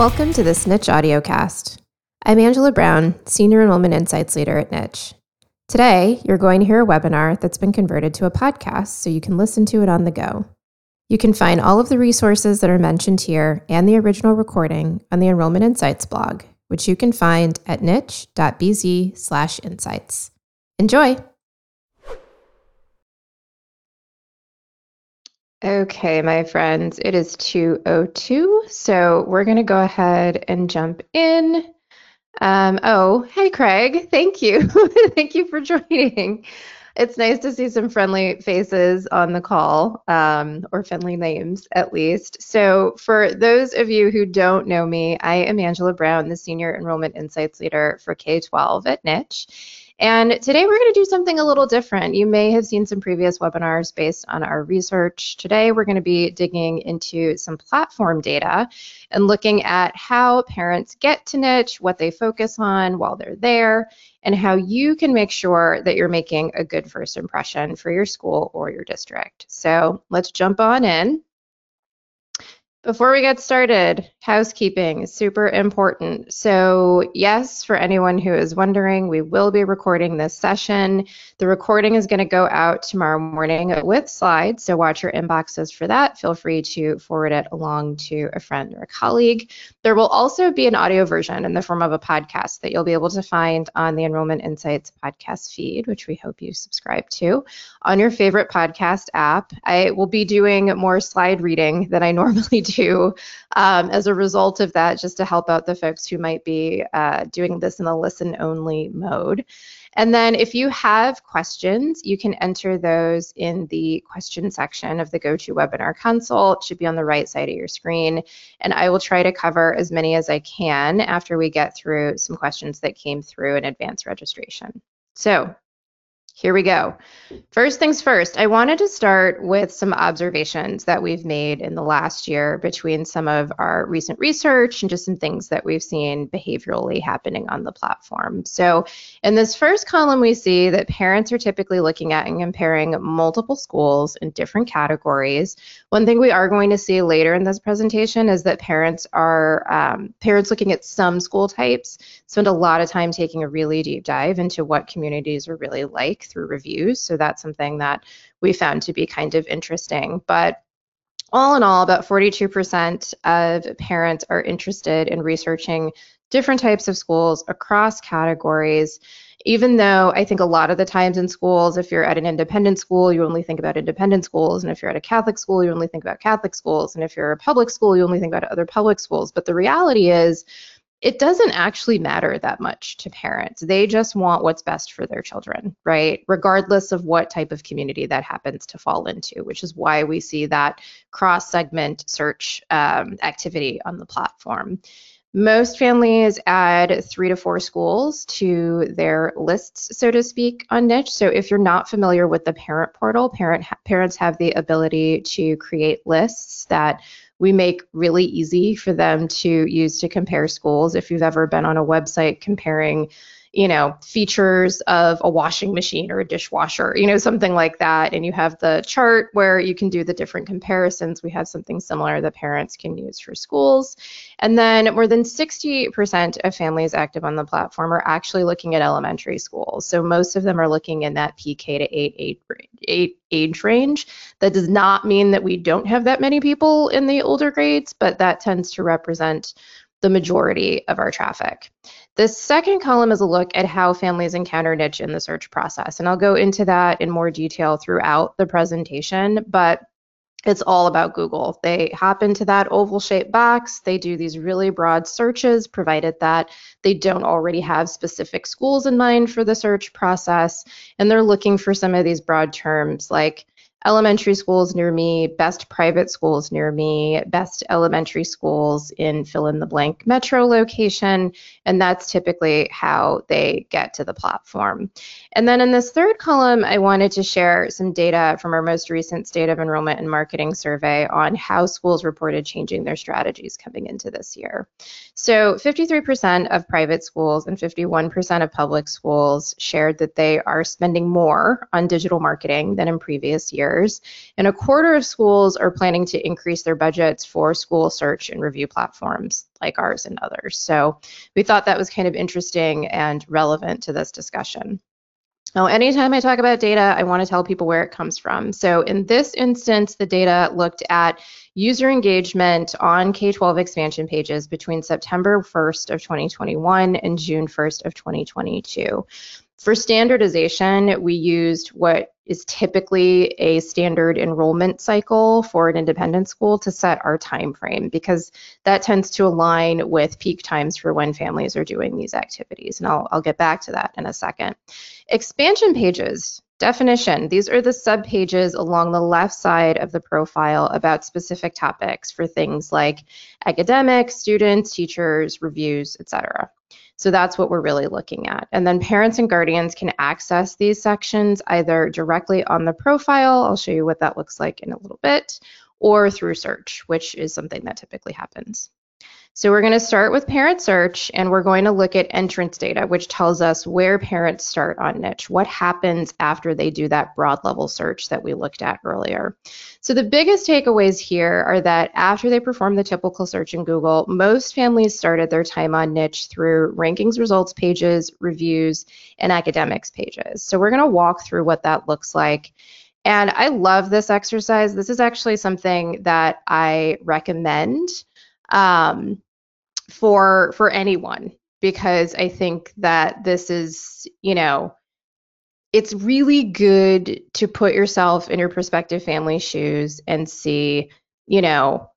Welcome to this Niche Audiocast. I'm Angela Brown, Senior Enrollment Insights Leader at Niche. Today, you're going to hear a webinar that's been converted to a podcast so you can listen to it on the go. You can find all of the resources that are mentioned here and the original recording on the Enrollment Insights blog, which you can find at niche.bz/insights. Enjoy. Okay, my friends, it is 202, so we're going to go ahead and jump in. Um, oh, hey, Craig. Thank you. Thank you for joining. It's nice to see some friendly faces on the call, um, or friendly names at least. So, for those of you who don't know me, I am Angela Brown, the Senior Enrollment Insights Leader for K 12 at Niche. And today we're going to do something a little different. You may have seen some previous webinars based on our research. Today we're going to be digging into some platform data and looking at how parents get to niche, what they focus on while they're there, and how you can make sure that you're making a good first impression for your school or your district. So let's jump on in. Before we get started, housekeeping is super important. So, yes, for anyone who is wondering, we will be recording this session. The recording is going to go out tomorrow morning with slides, so watch your inboxes for that. Feel free to forward it along to a friend or a colleague. There will also be an audio version in the form of a podcast that you'll be able to find on the Enrollment Insights podcast feed, which we hope you subscribe to on your favorite podcast app. I will be doing more slide reading than I normally do um, as a result of that, just to help out the folks who might be uh, doing this in a listen only mode. And then if you have questions, you can enter those in the question section of the GoToWebinar console. It should be on the right side of your screen. And I will try to cover as many as I can after we get through some questions that came through in advance registration. So here we go. First things first, I wanted to start with some observations that we've made in the last year between some of our recent research and just some things that we've seen behaviorally happening on the platform. So, in this first column, we see that parents are typically looking at and comparing multiple schools in different categories. One thing we are going to see later in this presentation is that parents are um, parents looking at some school types spend a lot of time taking a really deep dive into what communities are really like through reviews. So that's something that we found to be kind of interesting. But all in all, about 42% of parents are interested in researching different types of schools across categories. Even though I think a lot of the times in schools, if you're at an independent school, you only think about independent schools. And if you're at a Catholic school, you only think about Catholic schools. And if you're a public school, you only think about other public schools. But the reality is, it doesn't actually matter that much to parents. They just want what's best for their children, right? Regardless of what type of community that happens to fall into, which is why we see that cross segment search um, activity on the platform. Most families add three to four schools to their lists, so to speak, on Niche. So if you're not familiar with the parent portal, parent parents have the ability to create lists that we make really easy for them to use to compare schools. If you've ever been on a website comparing you know, features of a washing machine or a dishwasher, you know, something like that. And you have the chart where you can do the different comparisons. We have something similar that parents can use for schools. And then more than 60% of families active on the platform are actually looking at elementary schools. So most of them are looking in that PK to 8, 8, 8 age range. That does not mean that we don't have that many people in the older grades, but that tends to represent the majority of our traffic. The second column is a look at how families encounter niche in the search process, and I'll go into that in more detail throughout the presentation, but it's all about Google. They hop into that oval shaped box, they do these really broad searches, provided that they don't already have specific schools in mind for the search process, and they're looking for some of these broad terms like elementary schools near me, best private schools near me, best elementary schools in fill in the blank metro location, and that's typically how they get to the platform. And then in this third column, I wanted to share some data from our most recent State of Enrollment and Marketing survey on how schools reported changing their strategies coming into this year. So 53% of private schools and 51% of public schools shared that they are spending more on digital marketing than in previous years years, and a quarter of schools are planning to increase their budgets for school search and review platforms like ours and others. So we thought that was kind of interesting and relevant to this discussion. Now, anytime I talk about data, I want to tell people where it comes from. So in this instance, the data looked at user engagement on K-12 expansion pages between September 1st of 2021 and June 1st of 2022. For standardization, we used what is typically a standard enrollment cycle for an independent school to set our time frame because that tends to align with peak times for when families are doing these activities. And I'll, I'll get back to that in a second. Expansion pages Definition, these are the subpages along the left side of the profile about specific topics for things like academics, students, teachers, reviews, etc. So that's what we're really looking at. And then parents and guardians can access these sections either directly on the profile, I'll show you what that looks like in a little bit, or through search, which is something that typically happens. So we're going to start with parent search and we're going to look at entrance data, which tells us where parents start on niche, what happens after they do that broad level search that we looked at earlier. So the biggest takeaways here are that after they perform the typical search in Google, most families started their time on niche through rankings results pages, reviews, and academics pages. So we're going to walk through what that looks like. And I love this exercise. This is actually something that I recommend um, for for anyone because I think that this is, you know, it's really good to put yourself in your prospective family shoes and see, you know,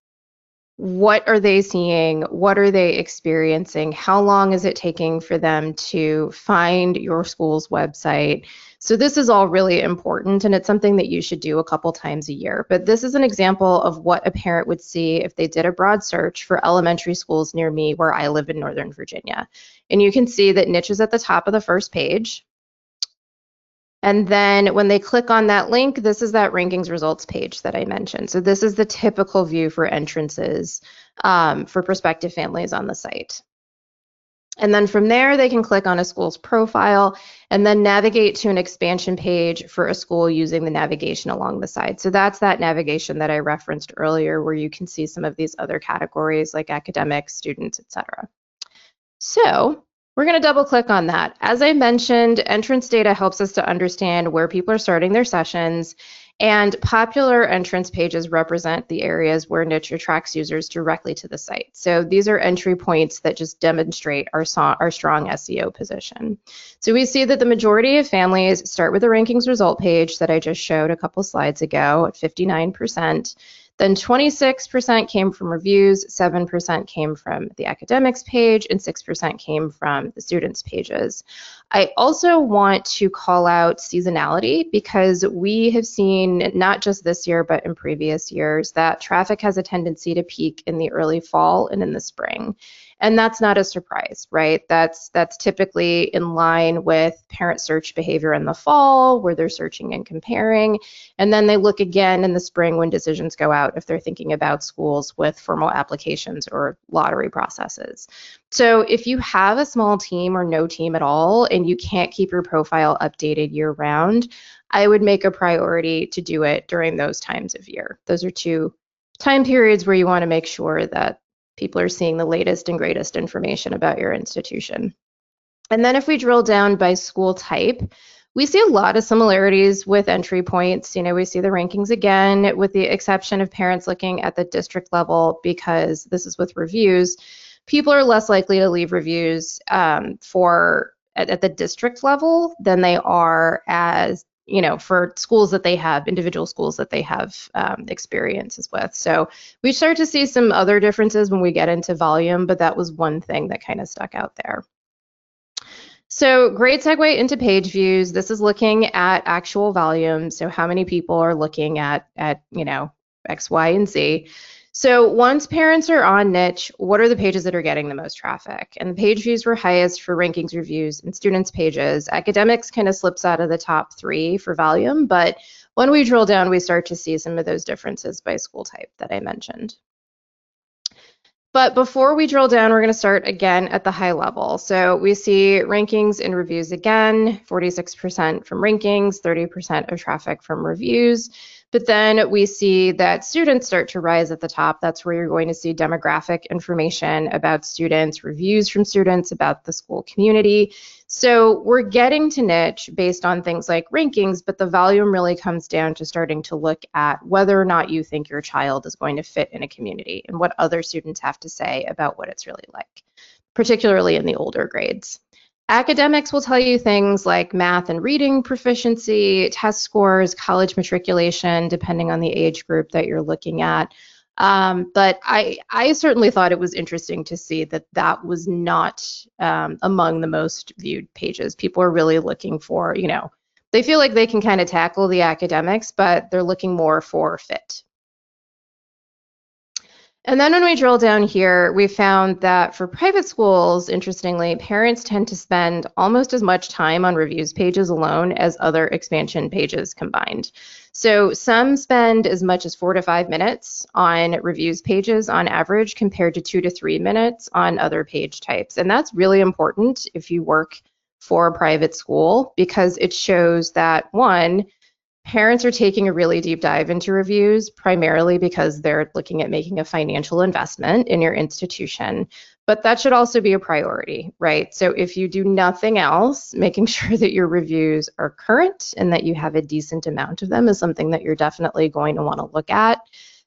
what are they seeing? What are they experiencing? How long is it taking for them to find your school's website? So this is all really important and it's something that you should do a couple times a year. But this is an example of what a parent would see if they did a broad search for elementary schools near me where I live in Northern Virginia. And you can see that niche is at the top of the first page. And then when they click on that link, this is that rankings results page that I mentioned. So this is the typical view for entrances um, for prospective families on the site. And then from there, they can click on a school's profile and then navigate to an expansion page for a school using the navigation along the side. So that's that navigation that I referenced earlier where you can see some of these other categories like academics, students, etc. So we're going to double click on that. As I mentioned, entrance data helps us to understand where people are starting their sessions and popular entrance pages represent the areas where niche attracts users directly to the site. So these are entry points that just demonstrate our, our strong SEO position. So we see that the majority of families start with the rankings result page that I just showed a couple slides ago at 59%. Then 26% came from reviews, 7% came from the academics page, and 6% came from the students pages. I also want to call out seasonality because we have seen, not just this year, but in previous years, that traffic has a tendency to peak in the early fall and in the spring. And that's not a surprise, right? That's that's typically in line with parent search behavior in the fall where they're searching and comparing. And then they look again in the spring when decisions go out if they're thinking about schools with formal applications or lottery processes. So if you have a small team or no team at all and you can't keep your profile updated year round, I would make a priority to do it during those times of year. Those are two time periods where you want to make sure that people are seeing the latest and greatest information about your institution. And then if we drill down by school type, we see a lot of similarities with entry points. You know, we see the rankings again, with the exception of parents looking at the district level because this is with reviews. People are less likely to leave reviews um, for at, at the district level than they are as you know, for schools that they have, individual schools that they have um, experiences with. So we start to see some other differences when we get into volume, but that was one thing that kind of stuck out there. So great segue into page views. This is looking at actual volume. So how many people are looking at, at you know, X, Y, and Z. So once parents are on niche, what are the pages that are getting the most traffic? And the page views were highest for rankings reviews and students pages. Academics kind of slips out of the top three for volume, but when we drill down, we start to see some of those differences by school type that I mentioned. But before we drill down, we're going to start again at the high level. So we see rankings and reviews again, 46% from rankings, 30% of traffic from reviews. But then we see that students start to rise at the top. That's where you're going to see demographic information about students, reviews from students about the school community. So we're getting to niche based on things like rankings, but the volume really comes down to starting to look at whether or not you think your child is going to fit in a community and what other students have to say about what it's really like, particularly in the older grades. Academics will tell you things like math and reading proficiency, test scores, college matriculation, depending on the age group that you're looking at. Um, but I, I certainly thought it was interesting to see that that was not um, among the most viewed pages. People are really looking for, you know, they feel like they can kind of tackle the academics, but they're looking more for fit. And then when we drill down here, we found that for private schools, interestingly, parents tend to spend almost as much time on reviews pages alone as other expansion pages combined. So some spend as much as four to five minutes on reviews pages on average compared to two to three minutes on other page types. And that's really important if you work for a private school because it shows that one, Parents are taking a really deep dive into reviews primarily because they're looking at making a financial investment in your institution. But that should also be a priority, right? So if you do nothing else, making sure that your reviews are current and that you have a decent amount of them is something that you're definitely going to want to look at.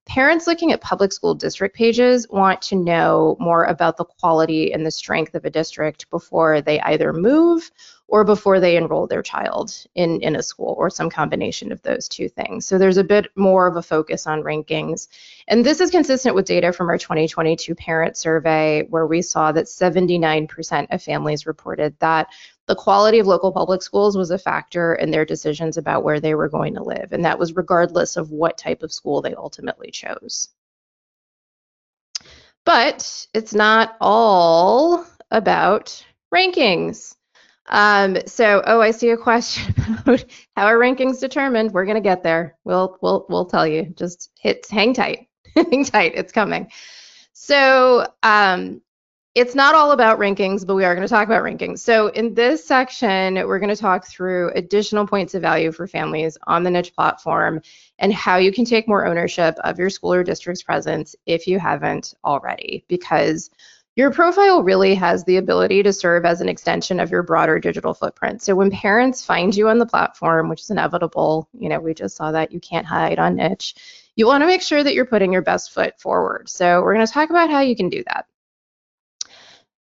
Parents looking at public school district pages want to know more about the quality and the strength of a district before they either move or before they enroll their child in, in a school or some combination of those two things. So there's a bit more of a focus on rankings. And this is consistent with data from our 2022 parent survey, where we saw that 79% of families reported that the quality of local public schools was a factor in their decisions about where they were going to live. And that was regardless of what type of school they ultimately chose. But it's not all about rankings. Um, so, oh, I see a question about how are rankings determined. We're gonna get there. We'll we'll we'll tell you. Just hit, hang tight, hang tight. It's coming. So, um, it's not all about rankings, but we are going to talk about rankings. So in this section, we're going to talk through additional points of value for families on the niche platform and how you can take more ownership of your school or district's presence if you haven't already. Because your profile really has the ability to serve as an extension of your broader digital footprint. So when parents find you on the platform, which is inevitable, you know, we just saw that you can't hide on niche, you want to make sure that you're putting your best foot forward. So we're going to talk about how you can do that.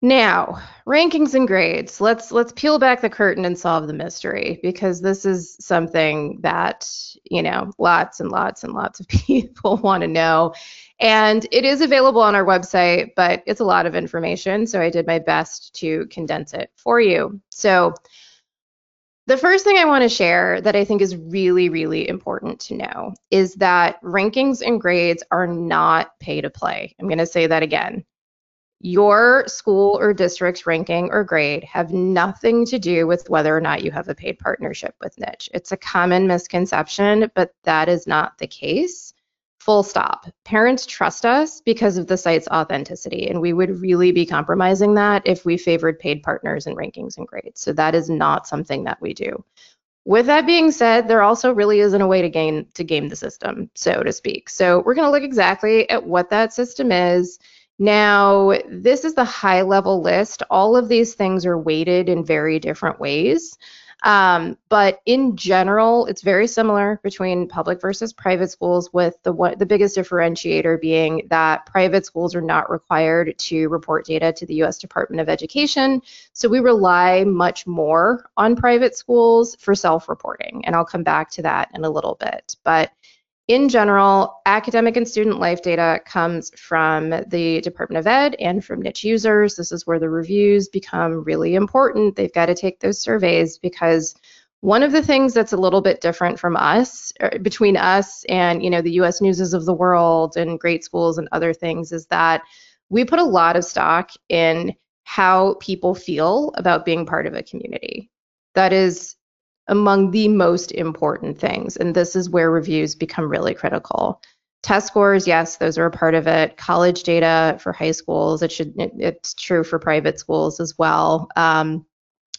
Now, rankings and grades. Let's let's peel back the curtain and solve the mystery because this is something that, you know, lots and lots and lots of people want to know. And it is available on our website, but it's a lot of information, so I did my best to condense it for you. So, the first thing I want to share that I think is really, really important to know is that rankings and grades are not pay to play. I'm going to say that again your school or district's ranking or grade have nothing to do with whether or not you have a paid partnership with Niche. It's a common misconception, but that is not the case. Full stop. Parents trust us because of the site's authenticity, and we would really be compromising that if we favored paid partners in rankings and grades. So that is not something that we do. With that being said, there also really isn't a way to game to game the system, so to speak. So we're going to look exactly at what that system is now, this is the high level list. All of these things are weighted in very different ways. Um, but in general, it's very similar between public versus private schools, with the what the biggest differentiator being that private schools are not required to report data to the U.S. Department of Education. So we rely much more on private schools for self-reporting, and I'll come back to that in a little bit. But in general, academic and student life data comes from the Department of Ed and from niche users. This is where the reviews become really important. They've got to take those surveys because one of the things that's a little bit different from us, er, between us and you know the U.S. Newses of the world and great schools and other things, is that we put a lot of stock in how people feel about being part of a community. That is among the most important things. And this is where reviews become really critical. Test scores, yes, those are a part of it. College data for high schools, it should it, it's true for private schools as well. Um,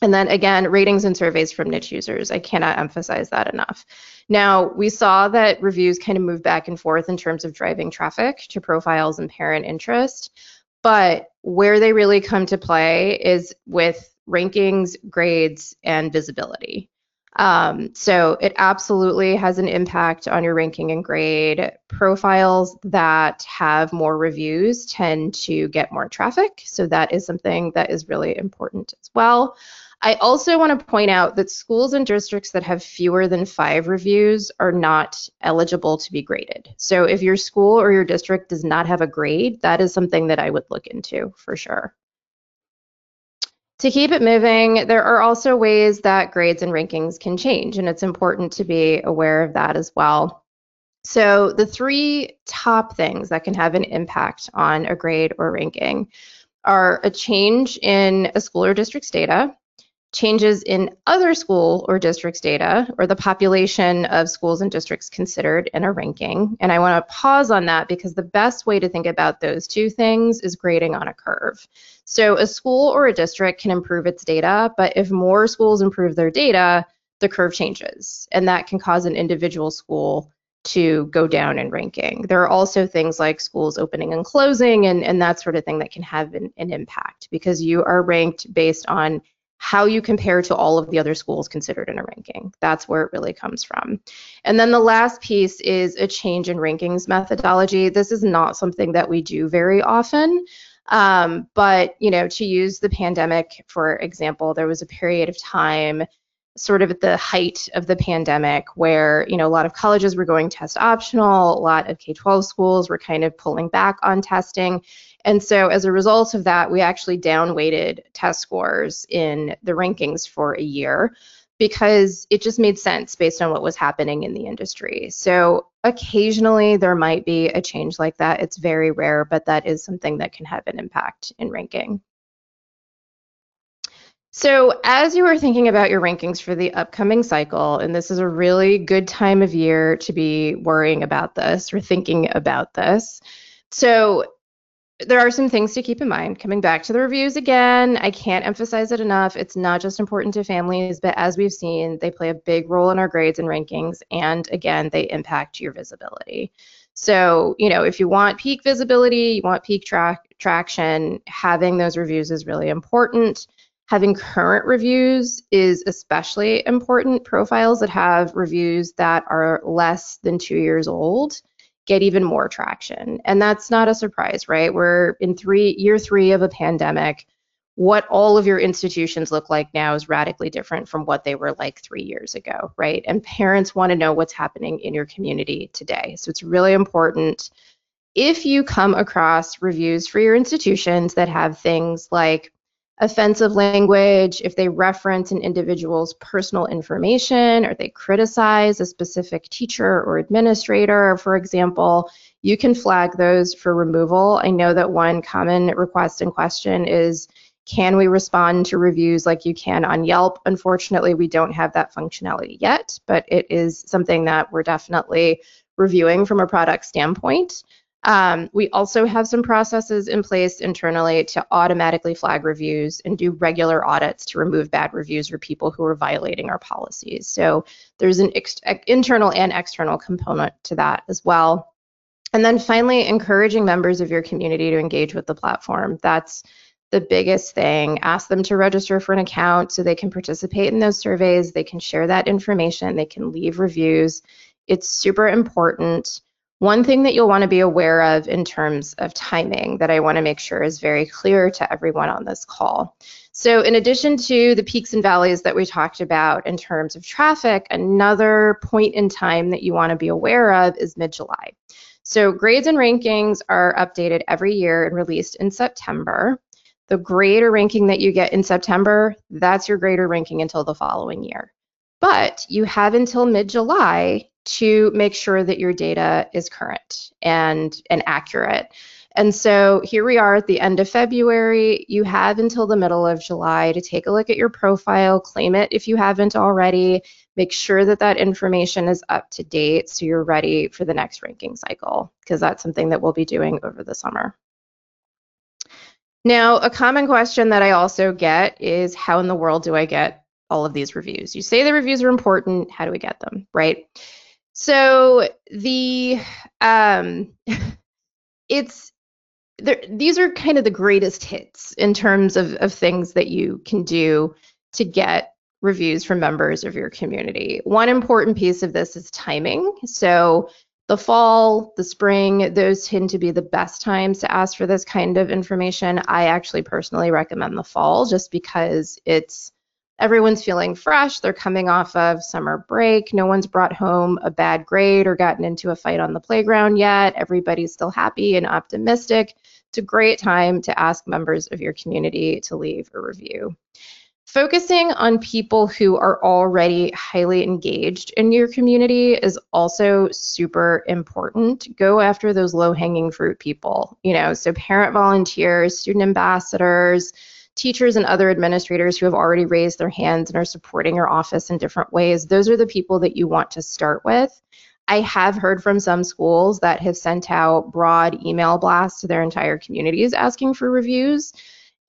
And then again, ratings and surveys from niche users. I cannot emphasize that enough. Now, we saw that reviews kind of move back and forth in terms of driving traffic to profiles and parent interest. But where they really come to play is with rankings, grades, and visibility. Um, so it absolutely has an impact on your ranking and grade. Profiles that have more reviews tend to get more traffic. So that is something that is really important as well. I also want to point out that schools and districts that have fewer than five reviews are not eligible to be graded. So if your school or your district does not have a grade, that is something that I would look into for sure. To keep it moving, there are also ways that grades and rankings can change, and it's important to be aware of that as well. So, the three top things that can have an impact on a grade or ranking are a change in a school or district's data, changes in other school or districts data or the population of schools and districts considered in a ranking. And I want to pause on that because the best way to think about those two things is grading on a curve. So a school or a district can improve its data, but if more schools improve their data, the curve changes. And that can cause an individual school to go down in ranking. There are also things like schools opening and closing and, and that sort of thing that can have an, an impact because you are ranked based on how you compare to all of the other schools considered in a ranking. That's where it really comes from. And then the last piece is a change in rankings methodology. This is not something that we do very often. Um, but you know, to use the pandemic for example, there was a period of time sort of at the height of the pandemic where you know a lot of colleges were going test optional a lot of k-12 schools were kind of pulling back on testing and so as a result of that, we actually downweighted test scores in the rankings for a year because it just made sense based on what was happening in the industry. So occasionally there might be a change like that. It's very rare, but that is something that can have an impact in ranking. So, as you are thinking about your rankings for the upcoming cycle, and this is a really good time of year to be worrying about this or thinking about this. So, there are some things to keep in mind. Coming back to the reviews again, I can't emphasize it enough. It's not just important to families, but as we've seen, they play a big role in our grades and rankings. And again, they impact your visibility. So, you know, if you want peak visibility, you want peak tra- traction, having those reviews is really important. Having current reviews is especially important. Profiles that have reviews that are less than two years old get even more traction. And that's not a surprise, right? We're in three year three of a pandemic. What all of your institutions look like now is radically different from what they were like three years ago, right? And parents want to know what's happening in your community today. So it's really important if you come across reviews for your institutions that have things like offensive language, if they reference an individual's personal information or they criticize a specific teacher or administrator, for example, you can flag those for removal. I know that one common request and question is can we respond to reviews like you can on Yelp? Unfortunately, we don't have that functionality yet, but it is something that we're definitely reviewing from a product standpoint. Um, we also have some processes in place internally to automatically flag reviews and do regular audits to remove bad reviews for people who are violating our policies. So there's an ex- internal and external component to that as well. And then finally, encouraging members of your community to engage with the platform. That's the biggest thing. Ask them to register for an account so they can participate in those surveys, they can share that information, they can leave reviews. It's super important. One thing that you'll want to be aware of in terms of timing that I want to make sure is very clear to everyone on this call. So in addition to the peaks and valleys that we talked about in terms of traffic, another point in time that you want to be aware of is mid-July. So grades and rankings are updated every year and released in September. The grade or ranking that you get in September, that's your grade or ranking until the following year. But you have until mid-July to make sure that your data is current and, and accurate. And so here we are at the end of February. You have until the middle of July to take a look at your profile, claim it if you haven't already, make sure that that information is up to date so you're ready for the next ranking cycle, because that's something that we'll be doing over the summer. Now, a common question that I also get is how in the world do I get all of these reviews? You say the reviews are important. How do we get them, right? So the um, it's these are kind of the greatest hits in terms of, of things that you can do to get reviews from members of your community. One important piece of this is timing. So the fall, the spring, those tend to be the best times to ask for this kind of information. I actually personally recommend the fall just because it's everyone's feeling fresh. They're coming off of summer break. No one's brought home a bad grade or gotten into a fight on the playground yet. Everybody's still happy and optimistic. It's a great time to ask members of your community to leave a review. Focusing on people who are already highly engaged in your community is also super important. Go after those low hanging fruit people, you know, so parent volunteers, student ambassadors, teachers and other administrators who have already raised their hands and are supporting your office in different ways. Those are the people that you want to start with. I have heard from some schools that have sent out broad email blasts to their entire communities asking for reviews.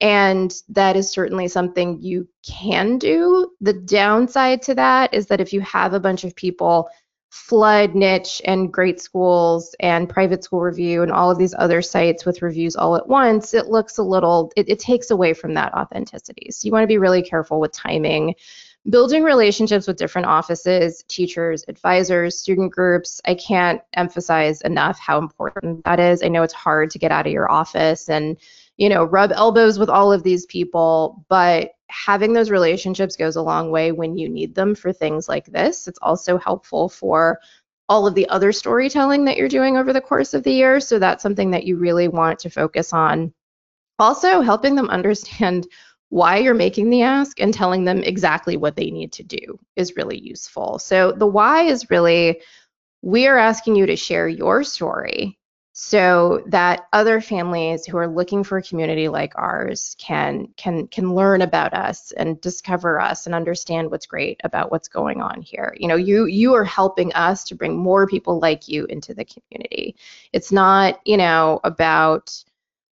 And that is certainly something you can do. The downside to that is that if you have a bunch of people flood niche and great schools and private school review and all of these other sites with reviews all at once, it looks a little, it, it takes away from that authenticity. So you want to be really careful with timing. Building relationships with different offices, teachers, advisors, student groups, I can't emphasize enough how important that is. I know it's hard to get out of your office and you know, rub elbows with all of these people, but having those relationships goes a long way when you need them for things like this. It's also helpful for all of the other storytelling that you're doing over the course of the year. So that's something that you really want to focus on. Also, helping them understand why you're making the ask and telling them exactly what they need to do is really useful. So the why is really we are asking you to share your story so that other families who are looking for a community like ours can can can learn about us and discover us and understand what's great about what's going on here. You know you you are helping us to bring more people like you into the community. It's not you know about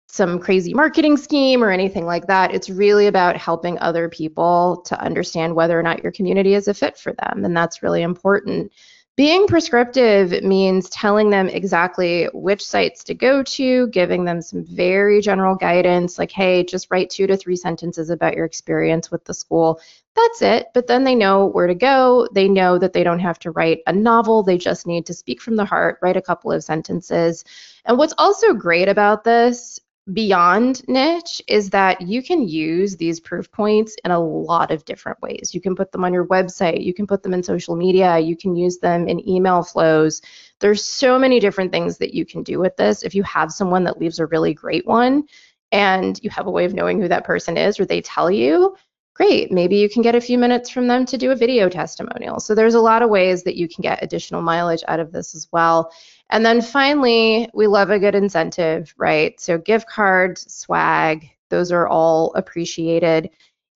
some crazy marketing scheme or anything like that. It's really about helping other people to understand whether or not your community is a fit for them. And that's really important being prescriptive means telling them exactly which sites to go to, giving them some very general guidance, like, hey, just write two to three sentences about your experience with the school. That's it. But then they know where to go. They know that they don't have to write a novel. They just need to speak from the heart, write a couple of sentences. And what's also great about this beyond niche is that you can use these proof points in a lot of different ways. You can put them on your website, you can put them in social media, you can use them in email flows. There's so many different things that you can do with this. If you have someone that leaves a really great one and you have a way of knowing who that person is or they tell you, great. Maybe you can get a few minutes from them to do a video testimonial. So there's a lot of ways that you can get additional mileage out of this as well. And then finally, we love a good incentive, right? So gift cards, swag, those are all appreciated.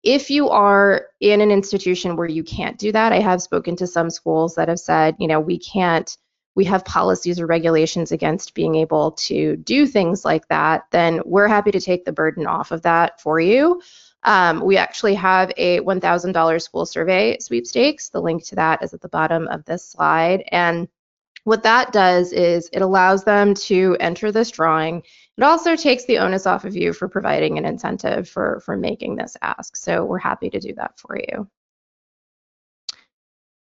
If you are in an institution where you can't do that, I have spoken to some schools that have said, you know, we can't, we have policies or regulations against being able to do things like that, then we're happy to take the burden off of that for you. Um, we actually have a $1,000 school survey sweepstakes. The link to that is at the bottom of this slide. And what that does is it allows them to enter this drawing. It also takes the onus off of you for providing an incentive for, for making this ask. So we're happy to do that for you.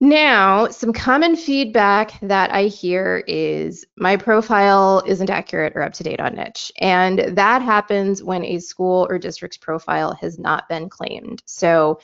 Now, some common feedback that I hear is my profile isn't accurate or up to date on niche. And that happens when a school or district's profile has not been claimed. So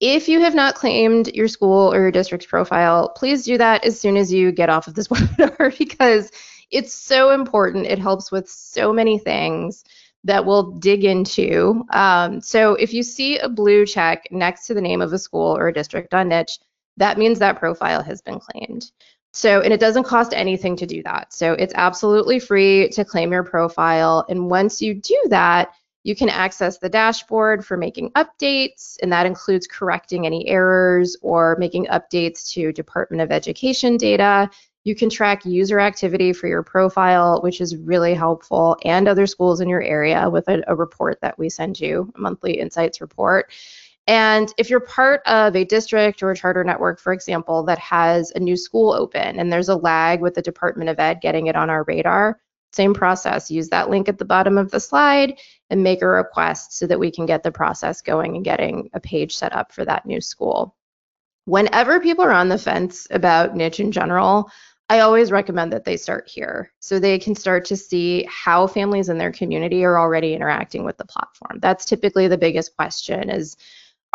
if you have not claimed your school or your district's profile, please do that as soon as you get off of this webinar because it's so important. It helps with so many things that we'll dig into. Um, so if you see a blue check next to the name of a school or a district on niche, that means that profile has been claimed. So, and it doesn't cost anything to do that. So it's absolutely free to claim your profile. And once you do that, you can access the dashboard for making updates, and that includes correcting any errors or making updates to Department of Education data. You can track user activity for your profile, which is really helpful, and other schools in your area with a, a report that we send you, a monthly insights report. And if you're part of a district or a charter network, for example, that has a new school open and there's a lag with the Department of Ed getting it on our radar, same process. Use that link at the bottom of the slide and make a request so that we can get the process going and getting a page set up for that new school. Whenever people are on the fence about niche in general, I always recommend that they start here so they can start to see how families in their community are already interacting with the platform. That's typically the biggest question is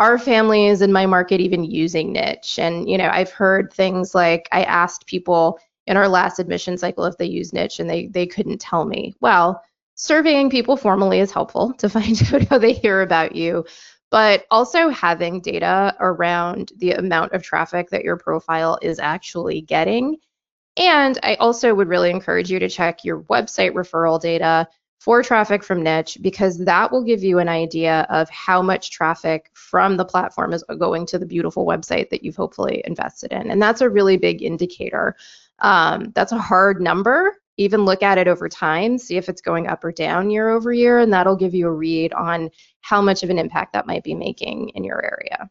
are families in my market even using niche? And you know, I've heard things like I asked people in our last admission cycle if they use niche and they they couldn't tell me. Well, surveying people formally is helpful to find out how they hear about you, but also having data around the amount of traffic that your profile is actually getting. And I also would really encourage you to check your website referral data for traffic from niche because that will give you an idea of how much traffic from the platform is going to the beautiful website that you've hopefully invested in. And that's a really big indicator. Um, that's a hard number. Even look at it over time, see if it's going up or down year over year, and that'll give you a read on how much of an impact that might be making in your area.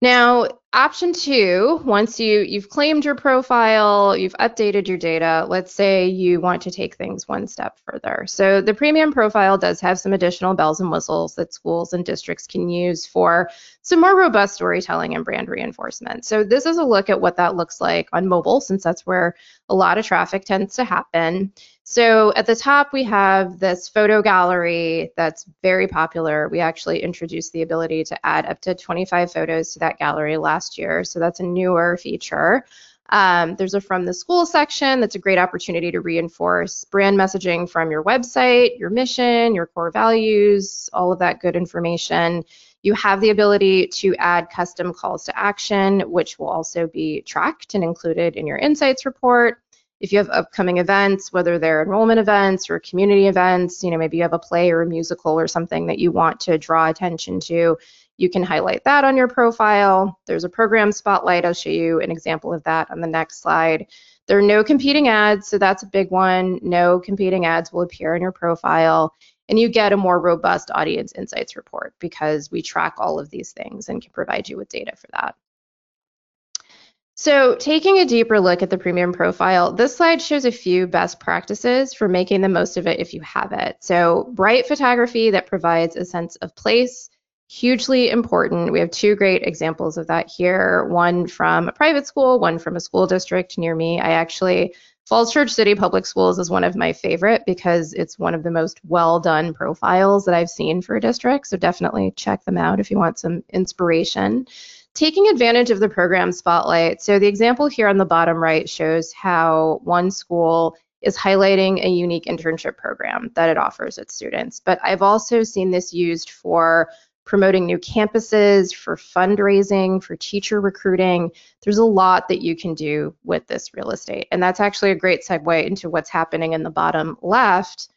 Now, option two, once you, you've claimed your profile, you've updated your data, let's say you want to take things one step further. So the premium profile does have some additional bells and whistles that schools and districts can use for some more robust storytelling and brand reinforcement. So this is a look at what that looks like on mobile, since that's where a lot of traffic tends to happen. So at the top, we have this photo gallery that's very popular. We actually introduced the ability to add up to 25 photos to that gallery last year. So that's a newer feature. Um, there's a from the school section that's a great opportunity to reinforce brand messaging from your website, your mission, your core values, all of that good information. You have the ability to add custom calls to action, which will also be tracked and included in your insights report if you have upcoming events, whether they're enrollment events or community events, you know, maybe you have a play or a musical or something that you want to draw attention to, you can highlight that on your profile. There's a program spotlight. I'll show you an example of that on the next slide. There are no competing ads, so that's a big one. No competing ads will appear on your profile. And you get a more robust audience insights report because we track all of these things and can provide you with data for that. So taking a deeper look at the premium profile, this slide shows a few best practices for making the most of it if you have it. So bright photography that provides a sense of place, hugely important. We have two great examples of that here, one from a private school, one from a school district near me. I actually, Falls Church City Public Schools is one of my favorite because it's one of the most well done profiles that I've seen for a district. So definitely check them out if you want some inspiration taking advantage of the program spotlight. So the example here on the bottom right shows how one school is highlighting a unique internship program that it offers its students. But I've also seen this used for promoting new campuses, for fundraising, for teacher recruiting. There's a lot that you can do with this real estate. And that's actually a great segue into what's happening in the bottom left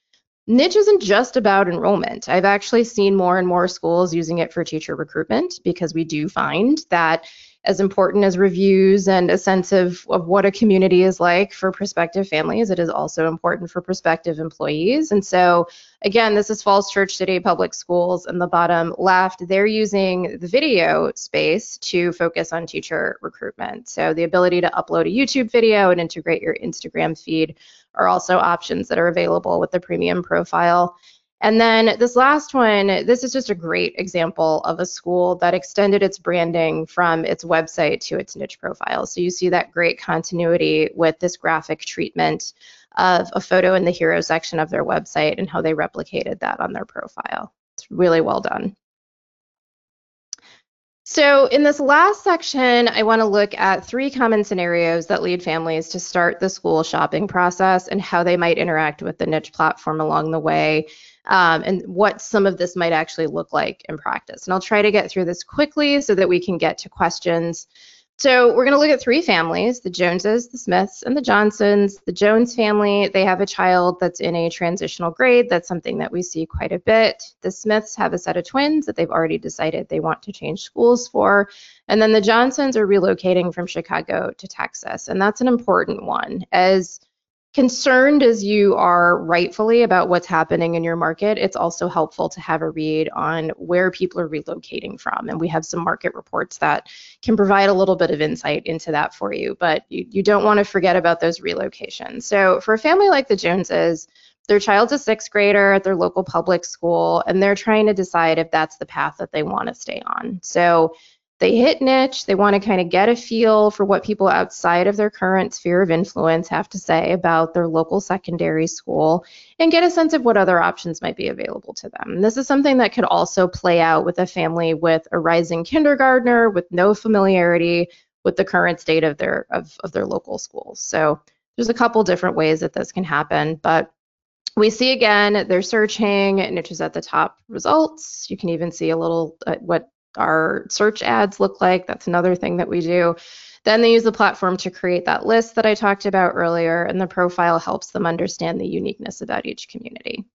Niche isn't just about enrollment. I've actually seen more and more schools using it for teacher recruitment because we do find that as important as reviews and a sense of, of what a community is like for prospective families, it is also important for prospective employees. And so, again, this is Falls Church City Public Schools in the bottom left. They're using the video space to focus on teacher recruitment. So, the ability to upload a YouTube video and integrate your Instagram feed are also options that are available with the premium profile. And then this last one, this is just a great example of a school that extended its branding from its website to its niche profile. So you see that great continuity with this graphic treatment of a photo in the hero section of their website and how they replicated that on their profile. It's really well done. So in this last section, I want to look at three common scenarios that lead families to start the school shopping process and how they might interact with the niche platform along the way um, and what some of this might actually look like in practice. And I'll try to get through this quickly so that we can get to questions. So we're going to look at three families, the Joneses, the Smiths, and the Johnsons. The Jones family, they have a child that's in a transitional grade. That's something that we see quite a bit. The Smiths have a set of twins that they've already decided they want to change schools for. And then the Johnsons are relocating from Chicago to Texas. And that's an important one as concerned as you are rightfully about what's happening in your market, it's also helpful to have a read on where people are relocating from. And we have some market reports that can provide a little bit of insight into that for you, but you, you don't want to forget about those relocations. So for a family like the Joneses, their child's a sixth grader at their local public school, and they're trying to decide if that's the path that they want to stay on. So they hit niche. They want to kind of get a feel for what people outside of their current sphere of influence have to say about their local secondary school and get a sense of what other options might be available to them. And this is something that could also play out with a family with a rising kindergartner with no familiarity with the current state of their of, of their local schools. So there's a couple different ways that this can happen, but we see again they're searching niche is at the top results you can even see a little uh, what our search ads look like. That's another thing that we do. Then they use the platform to create that list that I talked about earlier, and the profile helps them understand the uniqueness about each community.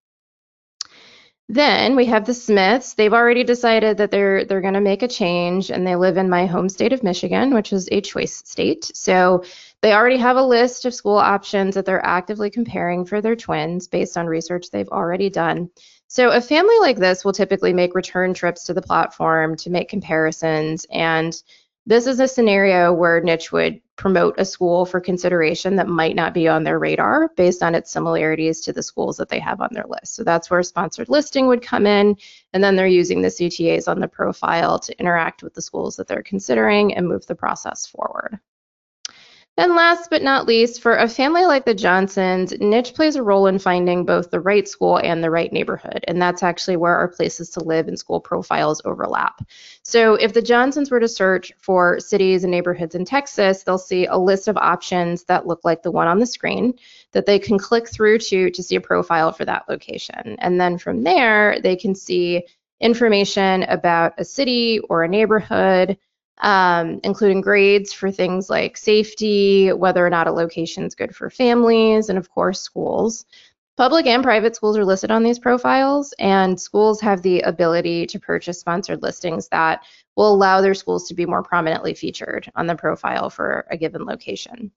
Then we have the Smiths. They've already decided that they're they're going to make a change, and they live in my home state of Michigan, which is a choice state. So they already have a list of school options that they're actively comparing for their twins based on research they've already done. So a family like this will typically make return trips to the platform to make comparisons. And this is a scenario where Niche would promote a school for consideration that might not be on their radar based on its similarities to the schools that they have on their list. So that's where sponsored listing would come in. And then they're using the CTAs on the profile to interact with the schools that they're considering and move the process forward. And last but not least, for a family like the Johnsons, niche plays a role in finding both the right school and the right neighborhood. And that's actually where our places to live and school profiles overlap. So if the Johnsons were to search for cities and neighborhoods in Texas, they'll see a list of options that look like the one on the screen that they can click through to to see a profile for that location. And then from there, they can see information about a city or a neighborhood um, including grades for things like safety, whether or not a location is good for families, and of course, schools. Public and private schools are listed on these profiles, and schools have the ability to purchase sponsored listings that will allow their schools to be more prominently featured on the profile for a given location.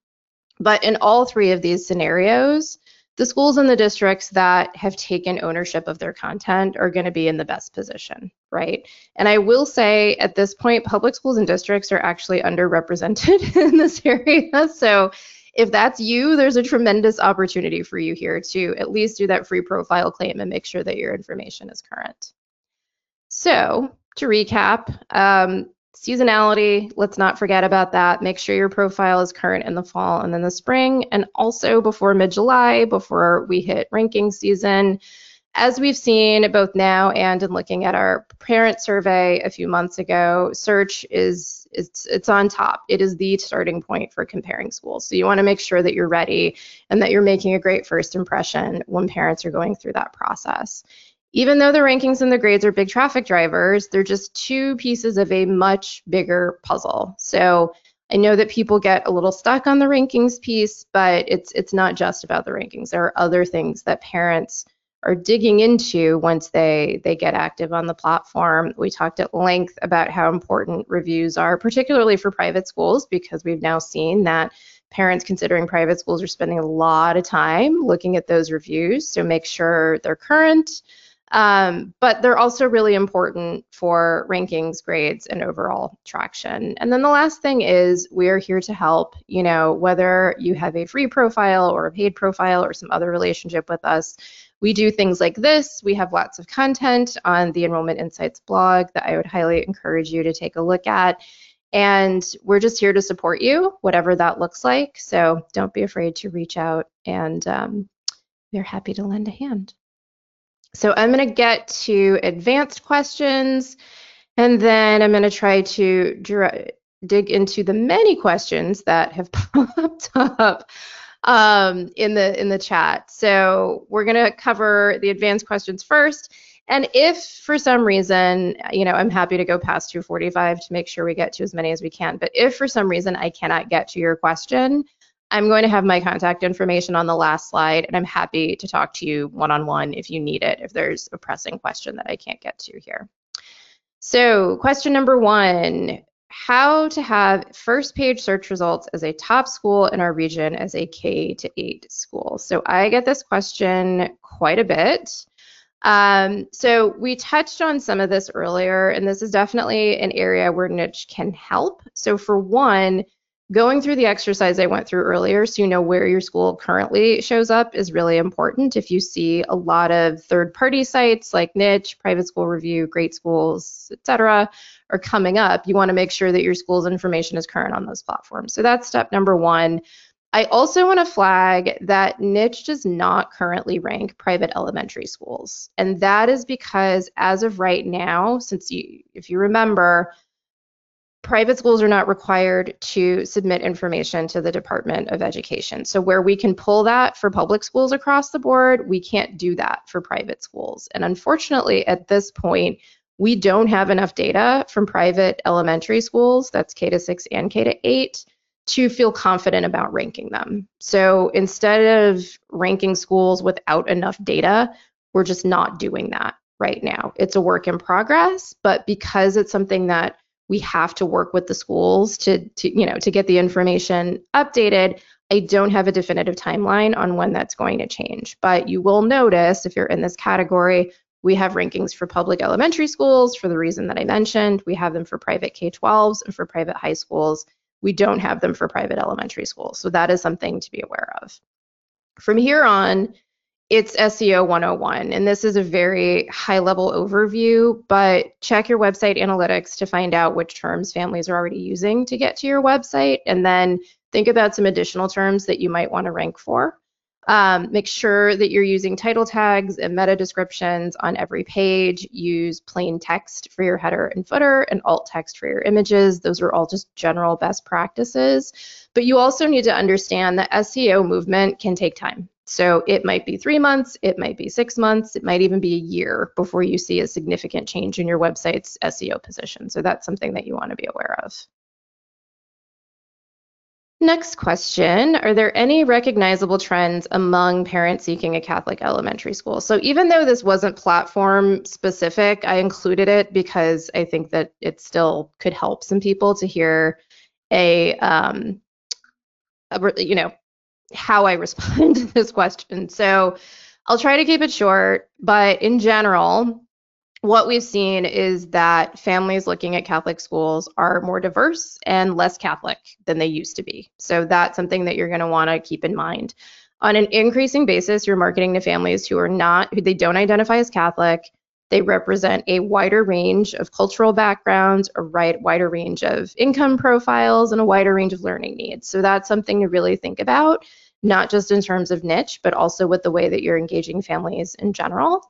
But in all three of these scenarios, the schools and the districts that have taken ownership of their content are going to be in the best position, right? And I will say at this point, public schools and districts are actually underrepresented in this area. So if that's you, there's a tremendous opportunity for you here to at least do that free profile claim and make sure that your information is current. So to recap, um, Seasonality, let's not forget about that. Make sure your profile is current in the fall and then the spring, and also before mid July, before we hit ranking season. As we've seen both now and in looking at our parent survey a few months ago, search is it's it's on top. It is the starting point for comparing schools. So you want to make sure that you're ready and that you're making a great first impression when parents are going through that process. Even though the rankings and the grades are big traffic drivers, they're just two pieces of a much bigger puzzle. So I know that people get a little stuck on the rankings piece, but it's it's not just about the rankings. There are other things that parents are digging into once they they get active on the platform. We talked at length about how important reviews are, particularly for private schools, because we've now seen that parents considering private schools are spending a lot of time looking at those reviews. So make sure they're current. Um, but they're also really important for rankings, grades, and overall traction. And then the last thing is we are here to help, you know, whether you have a free profile or a paid profile or some other relationship with us. We do things like this. We have lots of content on the Enrollment Insights blog that I would highly encourage you to take a look at. And we're just here to support you, whatever that looks like. So don't be afraid to reach out, and um, we're happy to lend a hand. So I'm going to get to advanced questions, and then I'm going to try to dig into the many questions that have popped up um, in the in the chat. So we're going to cover the advanced questions first, And if for some reason, you know, I'm happy to go past 245 to make sure we get to as many as we can. But if for some reason I cannot get to your question, I'm going to have my contact information on the last slide, and I'm happy to talk to you one on one if you need it, if there's a pressing question that I can't get to here. So, question number one how to have first page search results as a top school in our region as a K to 8 school. So, I get this question quite a bit. Um, so we touched on some of this earlier, and this is definitely an area where niche can help. So for one, going through the exercise I went through earlier so you know where your school currently shows up is really important. If you see a lot of third-party sites like Niche, Private School Review, Great Schools, etc., are coming up, you want to make sure that your school's information is current on those platforms. So that's step number one. I also want to flag that Niche does not currently rank private elementary schools. And that is because as of right now, since you, if you remember, private schools are not required to submit information to the Department of Education. So where we can pull that for public schools across the board, we can't do that for private schools. And unfortunately, at this point, we don't have enough data from private elementary schools, that's K to 6 and K to 8, to feel confident about ranking them. So instead of ranking schools without enough data, we're just not doing that right now. It's a work in progress, but because it's something that we have to work with the schools to, to you know to get the information updated. I don't have a definitive timeline on when that's going to change but you will notice if you're in this category we have rankings for public elementary schools for the reason that i mentioned. We have them for private k-12s and for private high schools. We don't have them for private elementary schools. So that is something to be aware of. From here on it's SEO 101. And this is a very high level overview, but check your website analytics to find out which terms families are already using to get to your website. And then think about some additional terms that you might want to rank for. Um, make sure that you're using title tags and meta descriptions on every page. Use plain text for your header and footer and alt text for your images. Those are all just general best practices. But you also need to understand that SEO movement can take time. So it might be three months, it might be six months, it might even be a year before you see a significant change in your website's SEO position. So that's something that you want to be aware of. Next question Are there any recognizable trends among parents seeking a Catholic elementary school? So, even though this wasn't platform specific, I included it because I think that it still could help some people to hear a, um, a you know, how I respond to this question. So I'll try to keep it short, but in general, what we've seen is that families looking at Catholic schools are more diverse and less Catholic than they used to be. So that's something that you're going to want to keep in mind. On an increasing basis, you're marketing to families who are not, who they don't identify as Catholic. They represent a wider range of cultural backgrounds, a right, wider range of income profiles, and a wider range of learning needs. So that's something to really think about, not just in terms of niche, but also with the way that you're engaging families in general.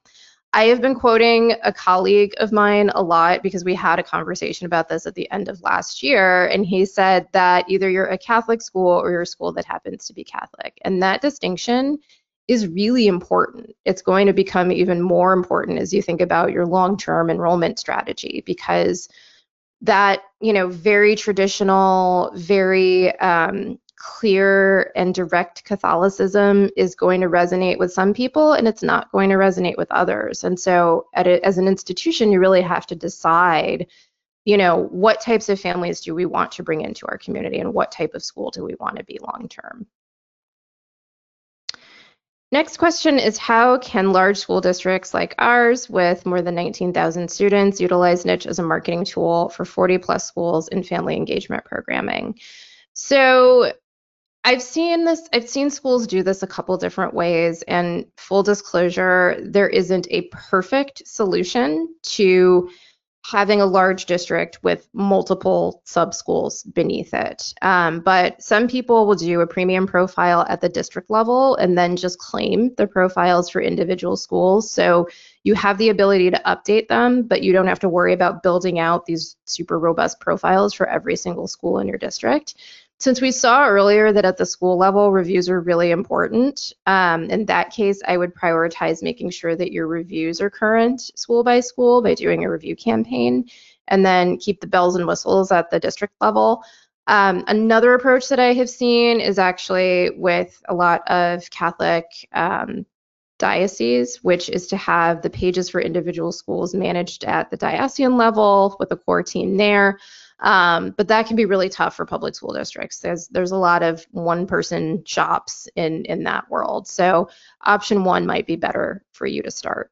I have been quoting a colleague of mine a lot because we had a conversation about this at the end of last year, and he said that either you're a Catholic school or you're a school that happens to be Catholic. And that distinction is really important. It's going to become even more important as you think about your long-term enrollment strategy because that, you know, very traditional, very um, clear and direct Catholicism is going to resonate with some people and it's not going to resonate with others. And so, a, as an institution, you really have to decide, you know, what types of families do we want to bring into our community and what type of school do we want to be long term. Next question is how can large school districts like ours with more than 19,000 students utilize Niche as a marketing tool for 40 plus schools in family engagement programming? So I've seen this, I've seen schools do this a couple different ways and full disclosure, there isn't a perfect solution to having a large district with multiple sub schools beneath it. Um, but some people will do a premium profile at the district level and then just claim the profiles for individual schools. So you have the ability to update them, but you don't have to worry about building out these super robust profiles for every single school in your district. Since we saw earlier that at the school level, reviews are really important, um, in that case, I would prioritize making sure that your reviews are current school by school by doing a review campaign, and then keep the bells and whistles at the district level. Um, another approach that I have seen is actually with a lot of Catholic um, dioceses, which is to have the pages for individual schools managed at the diocesan level with a core team there. Um, but that can be really tough for public school districts. There's there's a lot of one person shops in in that world. So option one might be better for you to start.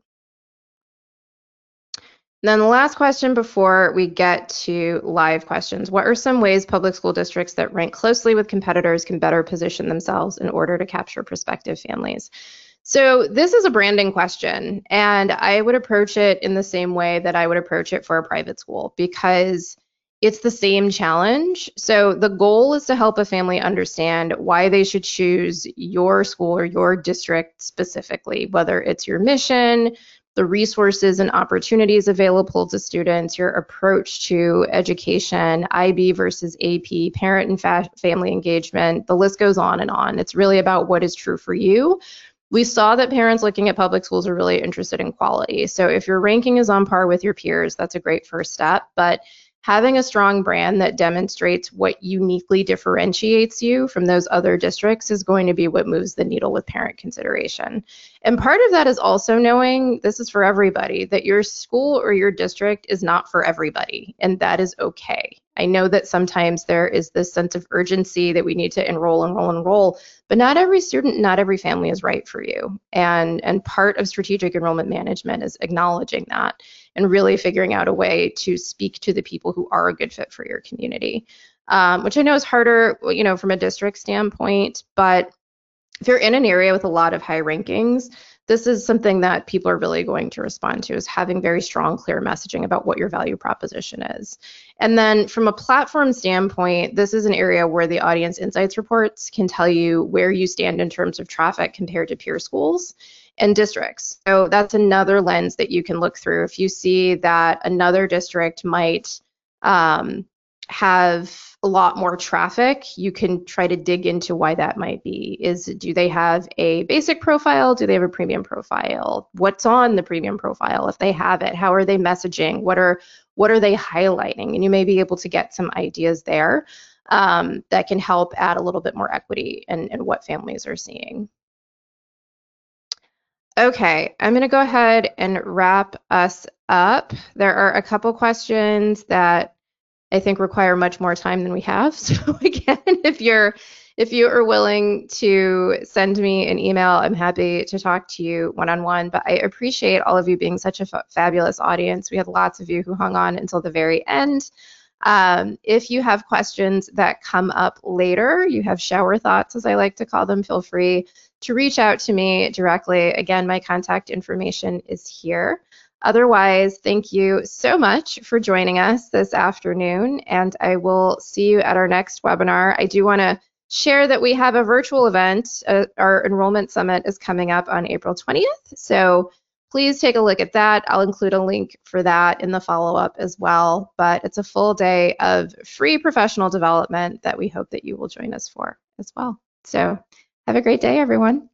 And then the last question before we get to live questions. What are some ways public school districts that rank closely with competitors can better position themselves in order to capture prospective families? So this is a branding question, and I would approach it in the same way that I would approach it for a private school because it's the same challenge. So the goal is to help a family understand why they should choose your school or your district specifically, whether it's your mission, the resources and opportunities available to students, your approach to education, IB versus AP, parent and fa family engagement, the list goes on and on. It's really about what is true for you. We saw that parents looking at public schools are really interested in quality. So if your ranking is on par with your peers, that's a great first step. But having a strong brand that demonstrates what uniquely differentiates you from those other districts is going to be what moves the needle with parent consideration. And part of that is also knowing this is for everybody, that your school or your district is not for everybody, and that is okay. I know that sometimes there is this sense of urgency that we need to enroll, enroll, and enroll, but not every student, not every family is right for you. And, and part of strategic enrollment management is acknowledging that and really figuring out a way to speak to the people who are a good fit for your community, um, which I know is harder, you know, from a district standpoint. But if you're in an area with a lot of high rankings, this is something that people are really going to respond to is having very strong clear messaging about what your value proposition is and then from a platform standpoint this is an area where the audience insights reports can tell you where you stand in terms of traffic compared to peer schools and districts. So that's another lens that you can look through. If you see that another district might um, have a lot more traffic, you can try to dig into why that might be. Is do they have a basic profile? Do they have a premium profile? What's on the premium profile if they have it? How are they messaging? What are what are they highlighting? And you may be able to get some ideas there um, that can help add a little bit more equity and what families are seeing. Okay, I'm going to go ahead and wrap us up. There are a couple questions that I think require much more time than we have. So again, if you're if you are willing to send me an email, I'm happy to talk to you one-on-one. But I appreciate all of you being such a fabulous audience. We had lots of you who hung on until the very end. Um, if you have questions that come up later, you have shower thoughts, as I like to call them, feel free to reach out to me directly. Again, my contact information is here. Otherwise, thank you so much for joining us this afternoon, and I will see you at our next webinar. I do want to share that we have a virtual event. Uh, our enrollment summit is coming up on April 20th, so please take a look at that. I'll include a link for that in the follow up as well. But it's a full day of free professional development that we hope that you will join us for as well. So have a great day, everyone.